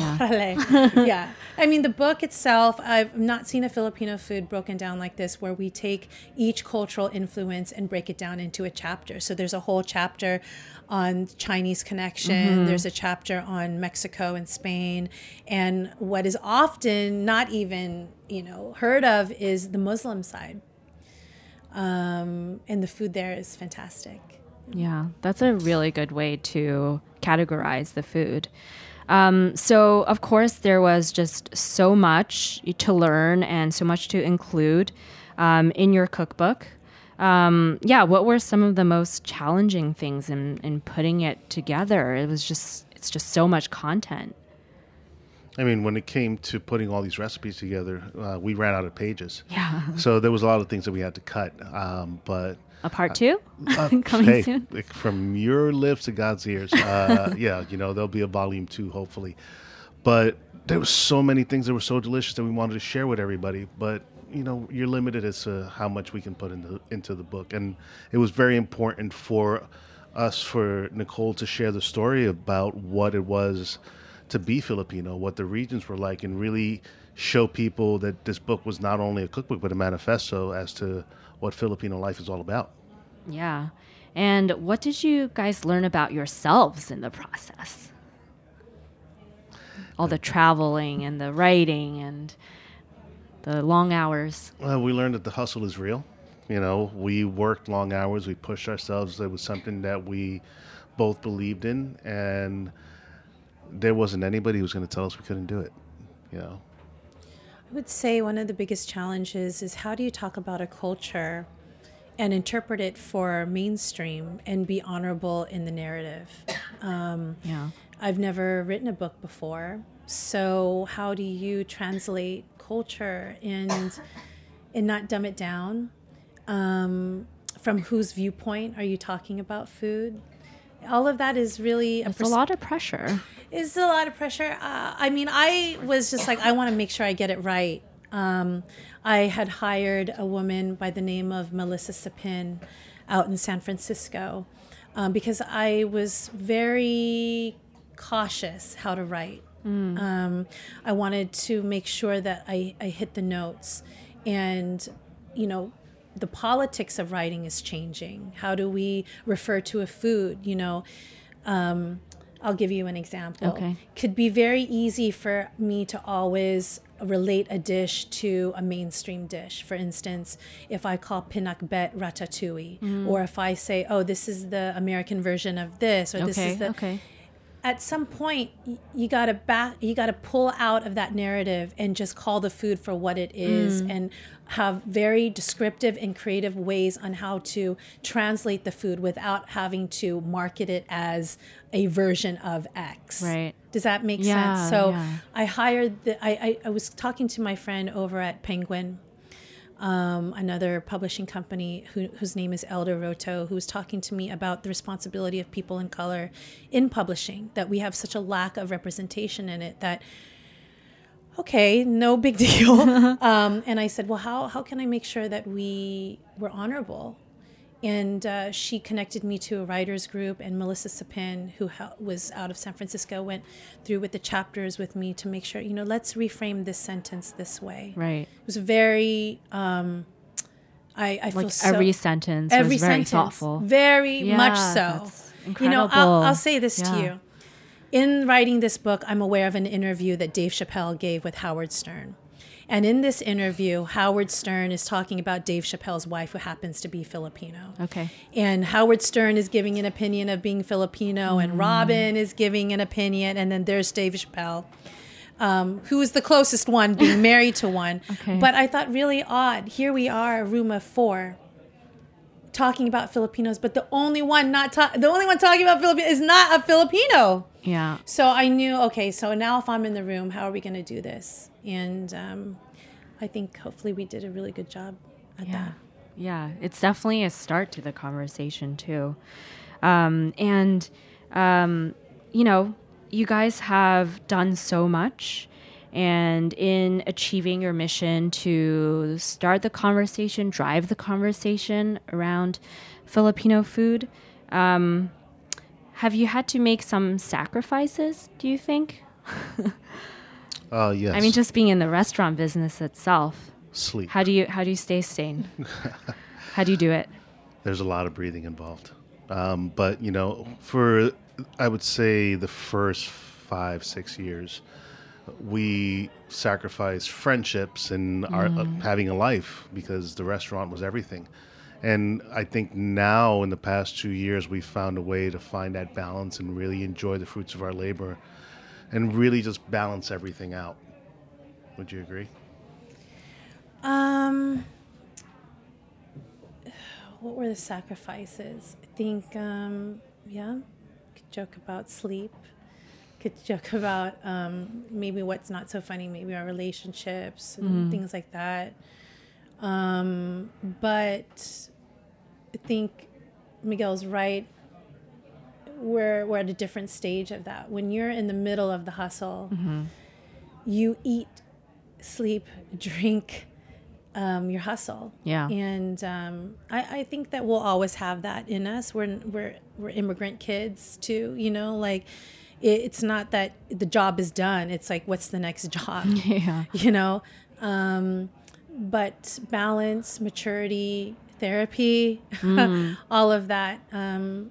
Orale. yeah. I mean, the book itself, I've not seen a Filipino food broken down like this, where we take each cultural influence and break it down into a chapter. So there's a whole chapter on Chinese connection, there's a chapter on Mexico and Spain. And what is often not even, you know, heard of is the Muslim side. Um, and the food there is fantastic. Yeah, that's a really good way to categorize the food. Um, so, of course, there was just so much to learn and so much to include um, in your cookbook. Um, yeah, what were some of the most challenging things in, in putting it together? It was just, it's just so much content. I mean, when it came to putting all these recipes together, uh, we ran out of pages. Yeah. So there was a lot of things that we had to cut. Um, but A part two uh, coming hey, soon. from your lips to God's ears, uh, yeah, you know there'll be a volume two, hopefully. But there was so many things that were so delicious that we wanted to share with everybody. But you know, you're limited as to how much we can put into into the book, and it was very important for us, for Nicole, to share the story about what it was to be Filipino, what the regions were like, and really show people that this book was not only a cookbook but a manifesto as to what Filipino life is all about. Yeah. And what did you guys learn about yourselves in the process? All the traveling and the writing and the long hours. Well, we learned that the hustle is real. You know, we worked long hours, we pushed ourselves. It was something that we both believed in, and there wasn't anybody who was going to tell us we couldn't do it. You know, I would say one of the biggest challenges is how do you talk about a culture and interpret it for mainstream and be honorable in the narrative? Um, Yeah. I've never written a book before, so how do you translate culture and and not dumb it down? Um, from whose viewpoint are you talking about food? All of that is really It's a lot of pressure. it's a lot of pressure. Uh, I mean, I was just like, I want to make sure I get it right. Um, I had hired a woman by the name of Melissa Sapin out in San Francisco um, because I was very cautious how to write. Um, I wanted to make sure that I, I hit the notes. And, you know, the politics of writing is changing. How do we refer to a food? You know, um, I'll give you an example. Okay. Could be very easy for me to always relate a dish to a mainstream dish. For instance, if I call pinakbet ratatouille, or if I say, "Oh, this is the American version of this," or this is the okay. At some point you got to back you got to pull out of that narrative and just call the food for what it is Mm. and have very descriptive and creative ways on how to translate the food without having to market it as a version of x Right. does that make Yeah, sense so yeah. i hired the I, I i was talking to my friend over at penguin um, another publishing company who, whose name is Elder Roto, who was talking to me about the responsibility of people in color in publishing, that we have such a lack of representation in it that, okay, no big deal. um, and I said, well, how, how can I make sure that we were honorable? And uh, she connected me to a writers group, and Melissa Sapin, who was out of San Francisco, went through with the chapters with me to make sure, you know, let's reframe this sentence this way Right. it was very um i i feel Like so every sentence every was very sentence thoughtful. very much so you know I'll. I'll say this to you in writing this book i'm aware of an interview that dave chappelle gave with howard stern and in this interview howard stern is talking about dave chappelle's wife who happens to be filipino Okay. and Howard Stern is giving an opinion of being Filipino, Mm. and Robin is giving an opinion, and then there's Dave Chappelle, um, who is the closest one, being married to one. Okay. But I thought really odd. Here we are, a room of four, talking about Filipinos, but the only one not ta- the only one talking about Filipinos is not a Filipino. Yeah. So I knew, okay, so now if I'm in the room, how are we going to do this? And um, I think hopefully we did a really good job at Yeah. that. Yeah. It's definitely a start to the conversation, too. Um, and, um, you know, you guys have done so much. And in achieving your mission to start the conversation, drive the conversation around Filipino food, um, have you had to make some sacrifices, do you think? Uh, yes. I mean, just being in the restaurant business itself. sleep. How do you how do you stay sane? how do you do it? There's a lot of breathing involved. Um, but, you know, for, I would say, the first five, six years, we sacrificed friendships and our, uh, having a life because the restaurant was everything. And I think now, in the past two years, we've found a way to find that balance and really enjoy the fruits of our labor and really just balance everything out. Would you agree? Um, what were the sacrifices? I think, um, yeah, could joke about sleep. Could joke about um, maybe what's not so funny, maybe our relationships and things like that. Um, but I think Miguel's right. We're we're at a different stage of that. When you're in the middle of the hustle, you eat, sleep, drink, um, your hustle. Yeah. And um, I, I think that we'll always have that in us. We're we're we're immigrant kids too. You know, like it's not that the job is done. It's like what's the next job? Yeah. You know. Um, but balance, maturity, therapy, all of that. Um,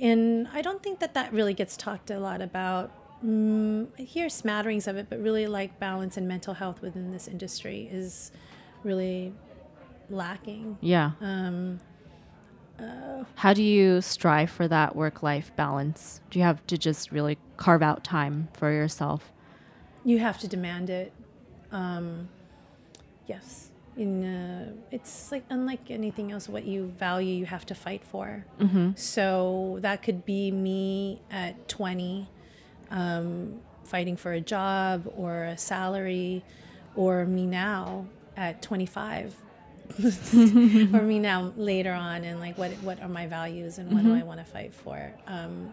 and I don't think that that really gets talked a lot about. Mm, I hear smatterings of it, but really like balance and mental health within this industry is really lacking. Yeah. Um, uh, How do you strive for that work life balance? Do you have to just really carve out time for yourself? You have to demand it. Um, yes. In, uh, it's like unlike anything else, what you value, you have to fight for. Mm-hmm. So that could be me at 20, um, fighting for a job or a salary, or me now at 25 for me now later on and like what what are my values and what mm-hmm. do I want to fight for. Um,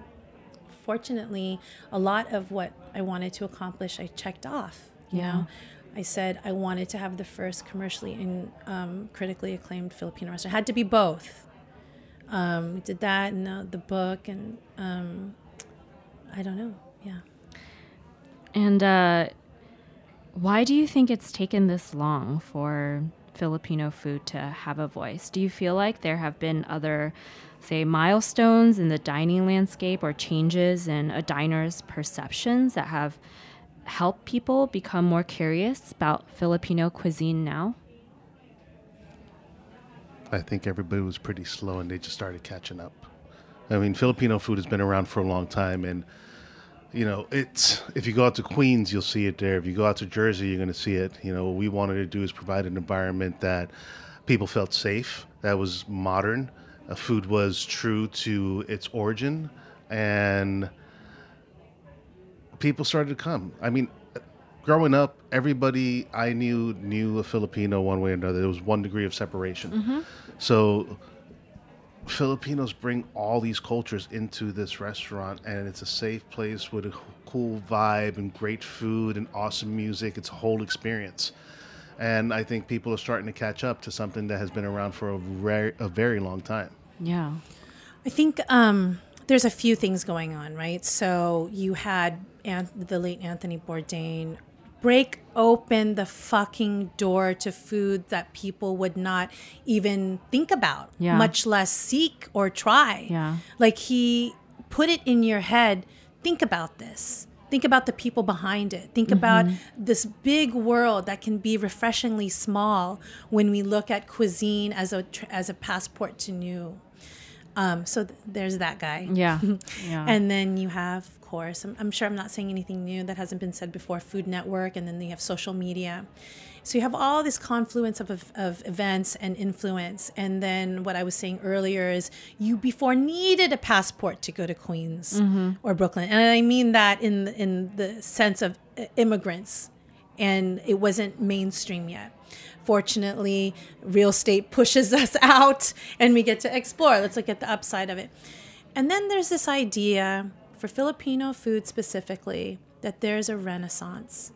fortunately, a lot of what I wanted to accomplish, I checked off. You yeah. know, I said I wanted to have the first commercially and um, critically acclaimed Filipino restaurant. It had to be both. Um, we did that and uh, the book and um, I don't know. Yeah. And uh, why do you think it's taken this long for Filipino food to have a voice? Do you feel like there have been other, say, milestones in the dining landscape or changes in a diner's perceptions that have helped people become more curious about Filipino cuisine now? I think everybody was pretty slow and they just started catching up. I mean, Filipino food has been around for a long time, and you know, it's if you go out to Queens, you'll see it there. If you go out to Jersey, you're going to see it. You know, what we wanted to do is provide an environment that people felt safe, that was modern, uh, food was true to its origin, and people started to come. I mean, growing up, everybody I knew knew a Filipino one way or another. There was one degree of separation. So Filipinos bring all these cultures into this restaurant, and it's a safe place with a cool vibe and great food and awesome music. It's a whole experience. And I think people are starting to catch up to something that has been around for a, very, a very long time. Yeah. I think um, there's a few things going on, right? So you had An- the late Anthony Bourdain break open the fucking door to food that people would not even think about, Yeah. much less seek or try. Yeah. Like he put it in your head think about this. Think about the people behind it. Think about this big world that can be refreshingly small when we look at cuisine as a as a passport to new. Um, so th- there's that guy. Yeah. Yeah. And then you have, course, I'm, I'm sure I'm not saying anything new that hasn't been said before, Food Network, and then you have social media. So you have all this confluence of, of, of events and influence. And then what I was saying earlier is you before needed a passport to go to Queens or Brooklyn. And I mean that in, the- in the sense of uh, immigrants. And it wasn't mainstream yet. Fortunately, real estate pushes us out and we get to explore. Let's look at the upside of it. And then there's this idea for Filipino food specifically that there's a renaissance.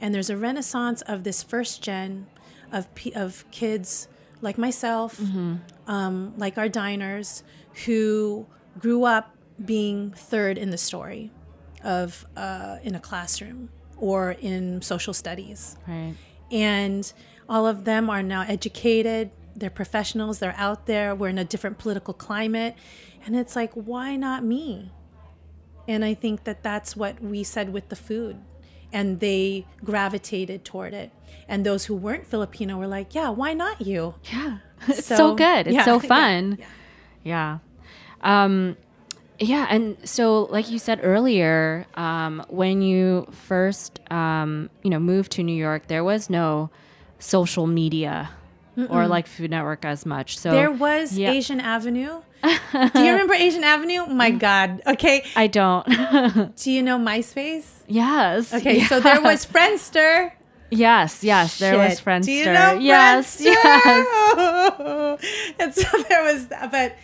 And there's a renaissance of this first gen of, of kids like myself, um, like our diners, who grew up being third in the story. of uh, in a classroom or in social studies Right. and all of them are now educated they're professionals they're out there we're in a different political climate and it's like why not me and i think that that's what we said with the food and they gravitated toward it and those who weren't filipino were like yeah why not you Yeah. It's so, So, good. It's yeah, so yeah, fun. yeah. Yeah. Um, yeah. And so, like you said earlier, um, when you first, um, you know, moved to New York, there was no social media or like Food Network as much. So there was yeah. asian avenue do you remember asian avenue my mm. god okay I don't. do you know myspace yes. okay so there was friendster Yes. Yes. There was. Friendster. Do you know yes. Friendster? Yes. and so there was, that, but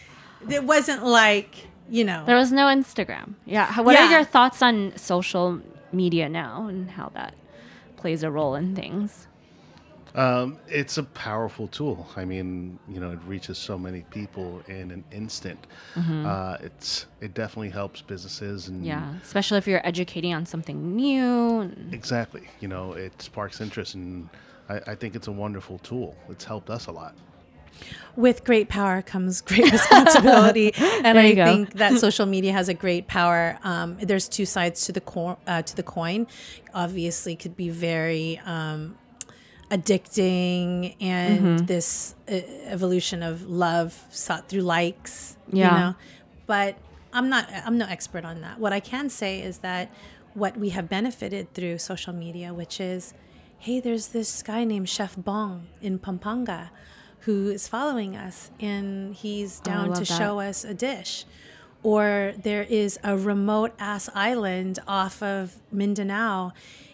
it wasn't like you know. There was no Instagram. Yeah. What are your thoughts on social media now and how that plays a role in things? Um, it's a powerful tool. I mean, you know, it reaches so many people in an instant. Uh, it's it definitely helps businesses and Yeah. Especially if you're educating on something new. exactly. You know, it sparks interest, and I, I think it's a wonderful tool. It's helped us a lot. With great power comes great responsibility, and I go. think that social media has a great power. Um, there's two sides to the co- uh, to the coin. Obviously, could be very um, addicting, and Mm-hmm. this uh, evolution of love sought through likes. Yeah. You know? But I'm not. I'm no expert on that. What I can say is that what we have benefited through social media, which is, hey, there's this guy named Chef Bong in Pampanga who is following us and he's Oh, down love to that. show us a dish. Or there is a remote ass island off of Mindanao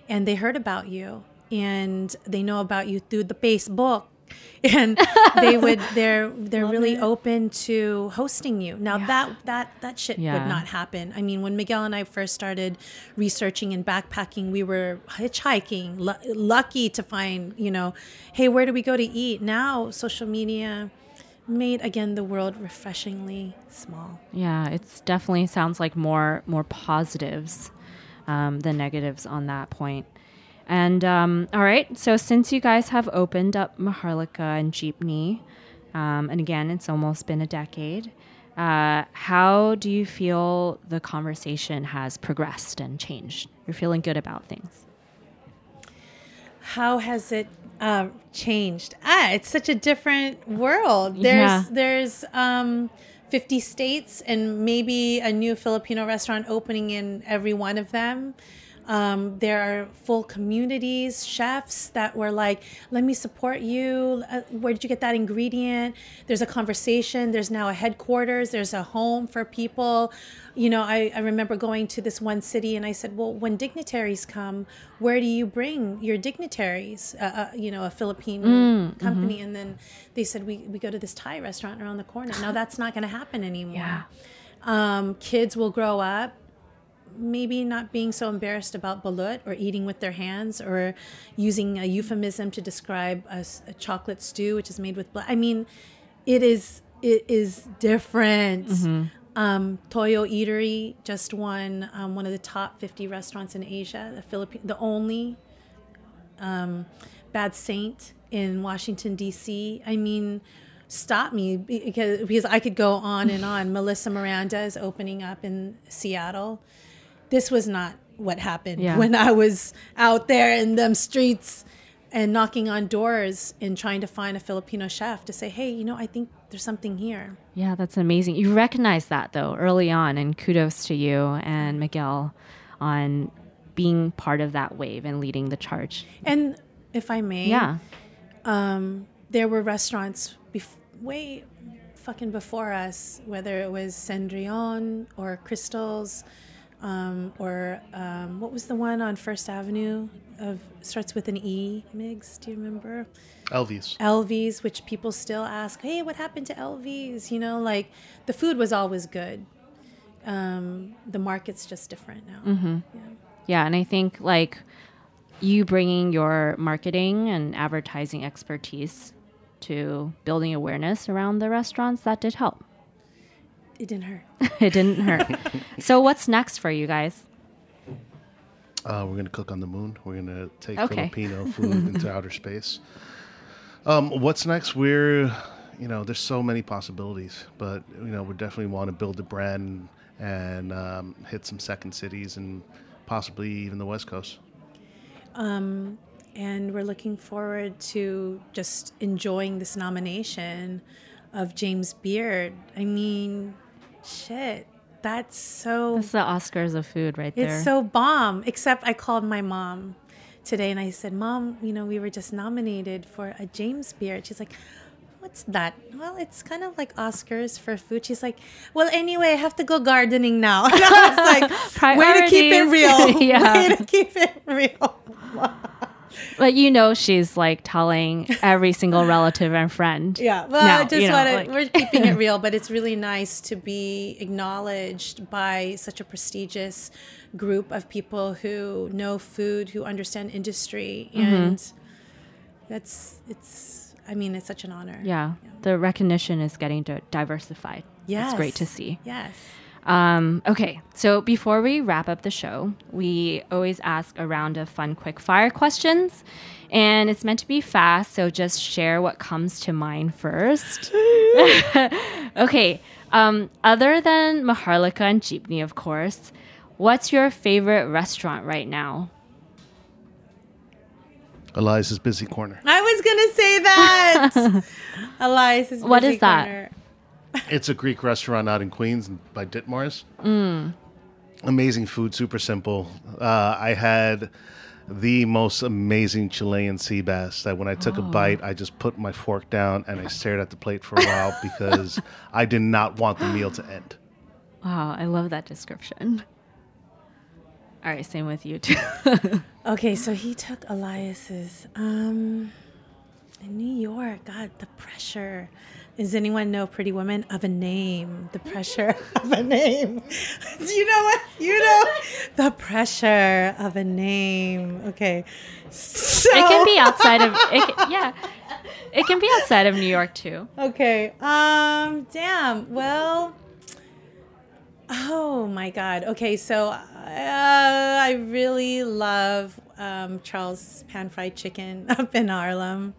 and they heard about you and they know about you through the Facebook and they would they're they're really open to hosting you. Now that that that shit Yeah. would not happen. I mean, when Miguel and I first started researching and backpacking, we were hitchhiking, lu- lucky to find, you know, hey, where do we go to eat? Now, social media made again the world refreshingly small. Yeah, it's definitely sounds like more more positives um, than negatives on that point. And um, all right, so since you guys have opened up Maharlika and Jeepney, um, and again, it's almost been a decade. Uh, how do you feel the conversation has progressed and changed? You're feeling good about things. How has it uh, changed? Ah, it's such a different world. There's Yeah. there's um, 50 states and maybe a new Filipino restaurant opening in every one of them. Um, there are full communities, chefs that were like, let me support you. Uh, where did you get that ingredient? There's a conversation. There's now a headquarters. There's a home for people. You know, I, I remember going to this one city and I said, well, when dignitaries come, where do you bring your dignitaries? Uh, uh, you know, a Filipino company. And then they said, we, we go to this Thai restaurant around the corner. Now that's not going to happen anymore. Um, kids will grow up maybe not being so embarrassed about balut or eating with their hands or using a euphemism to describe a chocolate stew which is made with blood i mean it is it is different. Um, toyo eatery just won um, one of the top 50 restaurants in asia the philippine the only um, bad saint in washington d.c i mean stop me because because i could go on and on. Melissa miranda is opening up in seattle this was not what happened Yeah. when I was out there in them streets and knocking on doors and trying to find a Filipino chef to say, hey, you know, I think there's something here. Yeah, that's amazing. You recognize that though early on, and kudos to you and Miguel on being part of that wave and leading the charge. And if I may, Yeah. um, there were restaurants bef- way fucking before us, whether it was Cendrillon or Crystals, um, or um, what was the one on First Avenue of starts with an E, Migs, do you remember? Elvies. Elvie's, which people still ask, hey, what happened to Elvie's? You know, like the food was always good. Um, the market's just different now. Mm-hmm. Yeah. Yeah, and I think like you bringing your marketing and advertising expertise to building awareness around the restaurants that did help. It didn't hurt. it didn't hurt. so what's next for you guys? Uh, we're gonna cook on the moon. We're gonna take Okay. Filipino food into outer space. Um, what's next? We're, you know, there's so many possibilities, but you know, we definitely want to build a brand and um, hit some second cities and possibly even the West Coast. and we're looking forward to just enjoying this nomination of James Beard. I mean, shit, that's so That's the Oscars of food right there. it's so bomb. Except I called my mom today and I said, "Mom, you know, we were just nominated for a James Beard." She's like, "What's that?" Well, it's kind of like Oscars for food. She's like, "Well, anyway, I have to go gardening now." And I was like, "Way to keep it real. Yeah. Way to keep it real." But you know she's like telling every single relative and friend. Yeah, well, now, I just you know, want to. like- we're keeping it real, but it's really nice to be acknowledged by such a prestigious group of people who know food, who understand industry, Mm-hmm. and that's it's. I mean, it's such an honor. Yeah, the recognition is getting diversified. Yes. It's great to see. Yes. Um, okay, so before we wrap up the show, we always ask a round of fun quick fire questions. And it's meant to be fast, so just share what comes to mind first. okay, um, other than Maharlika and Jeepney, of course, what's your favorite restaurant right now? Eliza's busy corner. I was gonna say that. Elias What is that? It's a Greek restaurant out in Queens by Ditmars. Mm. Amazing food, super simple. Uh, I had the most amazing Chilean sea bass that when I took a Oh. bite, I just put my fork down and I stared at the plate for a while because I did not want the meal to end. Wow, I love that description. All right, same with you too. Okay, so he took Elias's um in New York. God, the pressure. Does anyone know Pretty Woman of a name? The pressure of a name. Do you know what? You know the pressure of a name. Okay. So, it can be outside of it, ca- yeah. It can be outside of New York too. Okay. Um. Damn. Well. Oh my God. Okay. So uh, I really love um, Charles Pan Fried Chicken up in Harlem.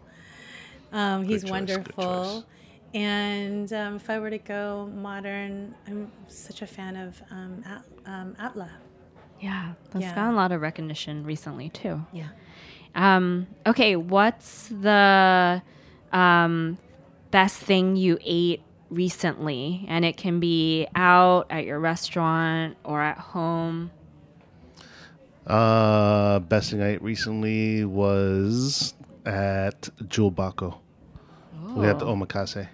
Um, he's choice, good wonderful. Choice. And um, if I were to go modern, I'm such a fan of um, At- um, Atla. Yeah, that's Yeah. gotten a lot of recognition recently too. Yeah. Um, okay, what's the um, best thing you ate recently? And it can be out at your restaurant or at home. Uh, best thing I ate recently was at Jewel Bako. We had the omakase.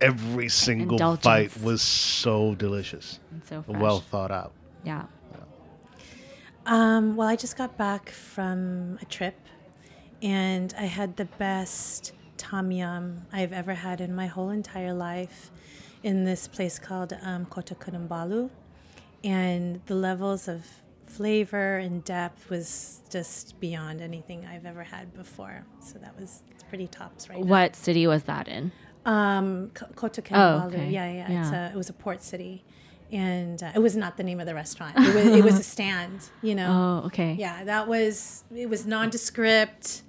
Every single Indulgence. bite was so delicious, And so fresh. well thought out. yeah. Um, well, I just got back from a trip and I had the best tom yum I've ever had in my whole entire life in this place called um, Kota Kinabalu. And the levels of flavor and depth was just beyond anything I've ever had before. So that was it's pretty tops right now. What city was that in? Um, Kota Kinabalu. Oh, okay. Yeah, yeah. It's Yeah. a, it was a port city. And uh, it was not the name of the restaurant. It was, it was a stand, you know. Oh, okay. Yeah, that was it was nondescript,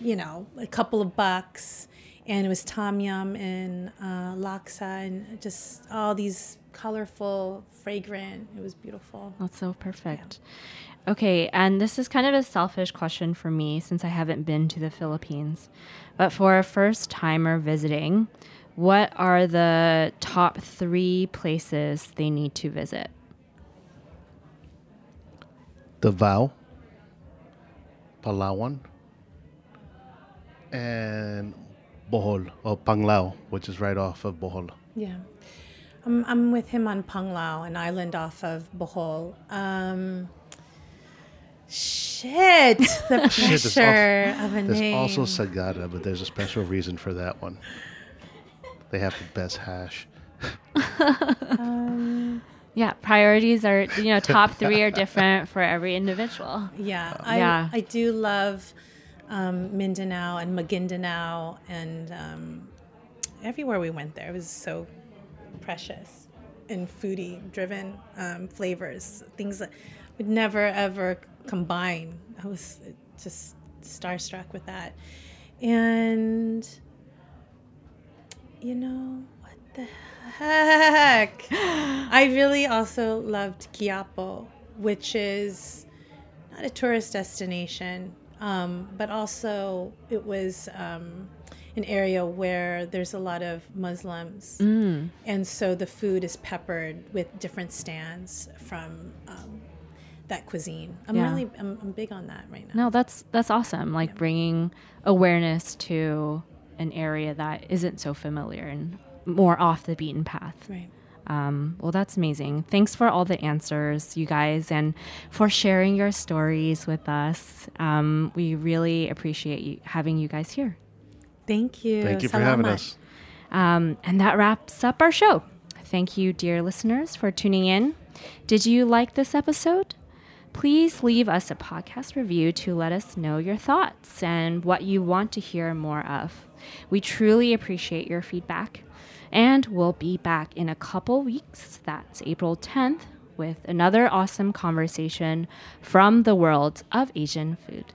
you know, a couple of bucks, and it was tom yum and uh, laksa and just all these colorful, fragrant. It was beautiful. That's so perfect. Okay, and this is kind of a selfish question for me since I haven't been to the Philippines. But for a first timer visiting, what are the top three places they need to visit? The Davao, Palawan, and Bohol, or Panglao, which is right off of Bohol. Yeah. I'm, I'm with him on Panglao, an island off of Bohol. Um, shit, the Shit, there's pressure of a There's name. also Sagada, but there's a special reason for that one. They have the best hash. Yeah, priorities are, you know, top three are different for every individual. Yeah, I, Yeah. I do love um, Mindanao and Maguindanao and um, everywhere we went there. It was so precious and foodie driven um, flavors, things that would never ever combine. I was just starstruck with that. And, you know, what the heck? I really also loved Quiapo, which is not a tourist destination, um, but also it was um, an area where there's a lot of Muslims. And so the food is peppered with different stands from um, that cuisine. I'm Yeah. really, I'm, I'm big on that right now. No, that's that's awesome. Like bringing awareness to an area that isn't so familiar and more off the beaten path. Right. Um, well, that's amazing. Thanks for all the answers, you guys, and for sharing your stories with us. Um, we really appreciate you, having you guys here. Thank you. Thank you for having Salamat. us. Um, and that wraps up our show. Thank you, dear listeners, for tuning in. Did you like this episode? Please leave us a podcast review to let us know your thoughts and what you want to hear more of. We truly appreciate your feedback. And we'll be back in a couple weeks. That's April 10th with another awesome conversation from the world of Asian food.